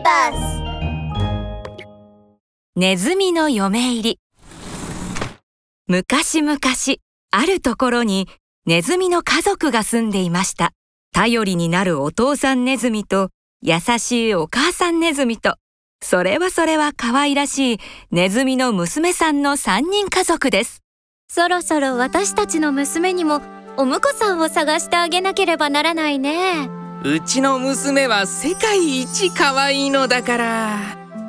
ーバースネズミの嫁入り。昔々あるところにネズミの家族が住んでいました。頼りになるお父さんネズミと優しいお母さんネズミと。それはそれは可愛らしいネズミの娘さんの3人家族です。そろそろ私たちの娘にもお婿さんを探してあげなければならないねうちの娘は世界一可愛いのだから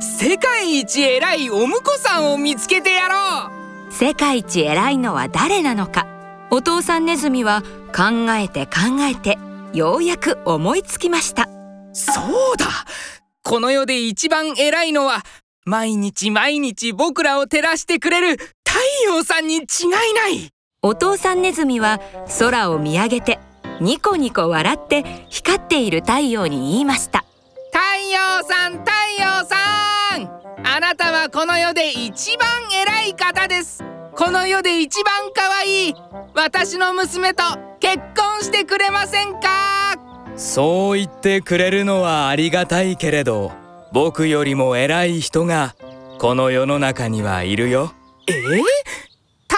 世界一偉いお婿さんを見つけてやろう。世界一偉いのは誰なのか。お父さんネズミは考えて考えてようやく思いつきました。そうだ。この世で一番偉いのは毎日毎日僕らを照らしてくれる太陽さんに違いない。お父さんネズミは空を見上げてニコニコ笑って光っている太陽に言いました。太陽さん太陽さん。あなたはこの世で一番偉い方です。この世で一番可愛い。私の娘と結婚してくれませんか？そう言ってくれるのはありがたいけれど僕よりも偉い人がこの世の中にはいるよ。え太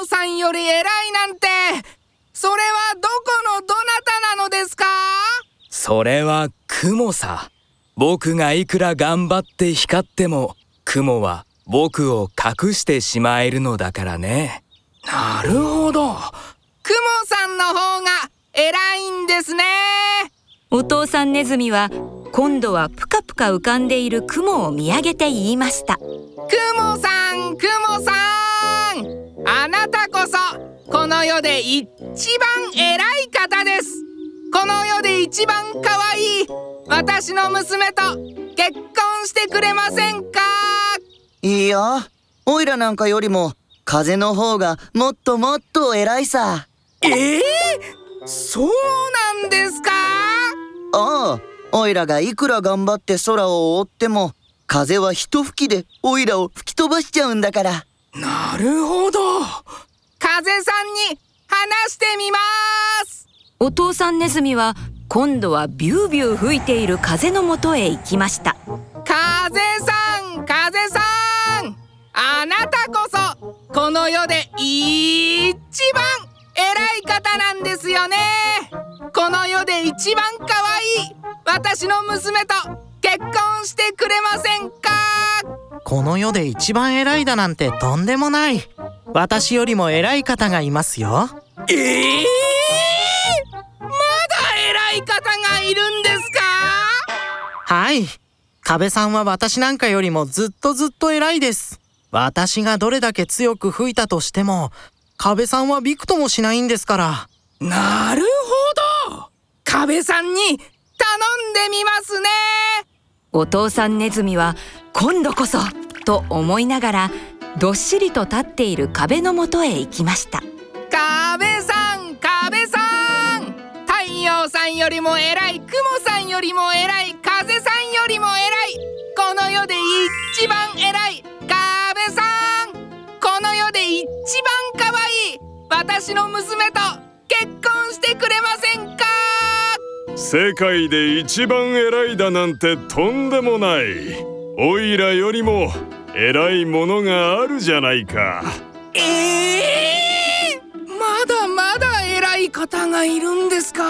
陽さんより偉いなんてそれはどこのどなたなのですか？それは雲さ。僕がいくら頑張って光っても雲は僕を隠してしまえるのだからね。なるほど。雲さんの方が偉いんですね。お父さんネズミは今度はぷかぷか浮かんでいる雲を見上げて言いました。雲さんで一番偉い方です。この世で一番可愛い私の娘と結婚してくれませんか？いいよ。オイラなんかよりも風の方がもっともっと偉いさ。ええー、そうなんですか？ああ。オイラがいくら頑張って空を覆っても風は一吹きでオイラを吹き飛ばしちゃうんだから。なるほど。風さんに話してみます。お父さんネズミは今度はビュービュー吹いている風のもとへ行きました。風さん風さん。あなたこそこの世で一番偉い方なんですよね。この世で一番可愛い私の娘と結婚してくれませんか？この世で一番偉いだなんてとんでもない私よりも偉い方がいますよ。ええー、まだ偉い方がいるんですか？はい。壁さんは私なんかよりもずっとずっと偉いです。私がどれだけ強く吹いたとしても壁さんはびくともしないんですから。なるほど。壁さんに頼んでみますね。お父さんネズミは今度こそと思いながらどっしりと立っている壁のもとへ行きました。壁さん壁さん。太陽さんよりも偉い雲さんよりも偉い風さんよりも偉い。この世で一番偉い壁さん。この世で一番可愛い私の娘と結婚してくれませんか？世界で一番偉いだなんてとんでもない。おいらよりも偉いものがあるじゃないか。ええー、まだまだ偉い方がいるんですか？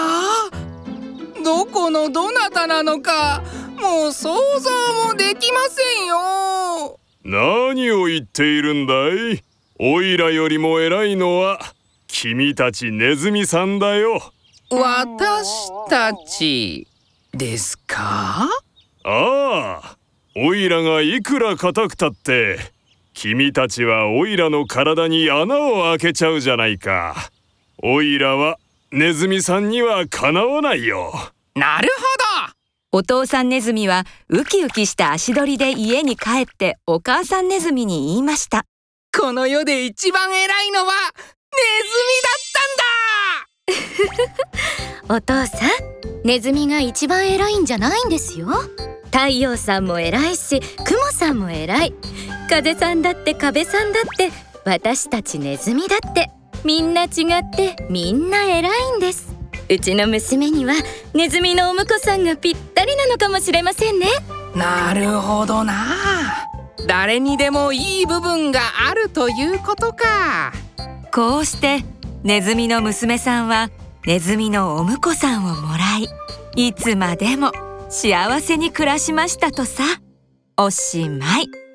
どこのどなたなのかもう想像もできませんよ。何を言っているんだい？おいらよりも偉いのは君たちネズミさんだよ。私たちですか？ああおいらがいくら硬くたって君たちはおいらの体に穴を開けちゃうじゃないか。おいらはネズミさんにはかなわないよ。なるほど。お父さんネズミはウキウキした足取りで家に帰ってお母さんネズミに言いました。この世で一番偉いのはネズミだったんだ。お父さんネズミが一番偉いんじゃないんですよ太陽さんも偉いし雲さんも偉い。風さんだって壁さんだって私たちネズミだって。みんな違ってみんな偉いんです。うちの娘にはネズミのお婿さんがぴったりなのかもしれませんね。なるほどな。誰にでもいい部分があるということか。こうしてネズミの娘さんはネズミのお婿さんをもらいいつまでも幸せに暮らしましたとさ。おしまい。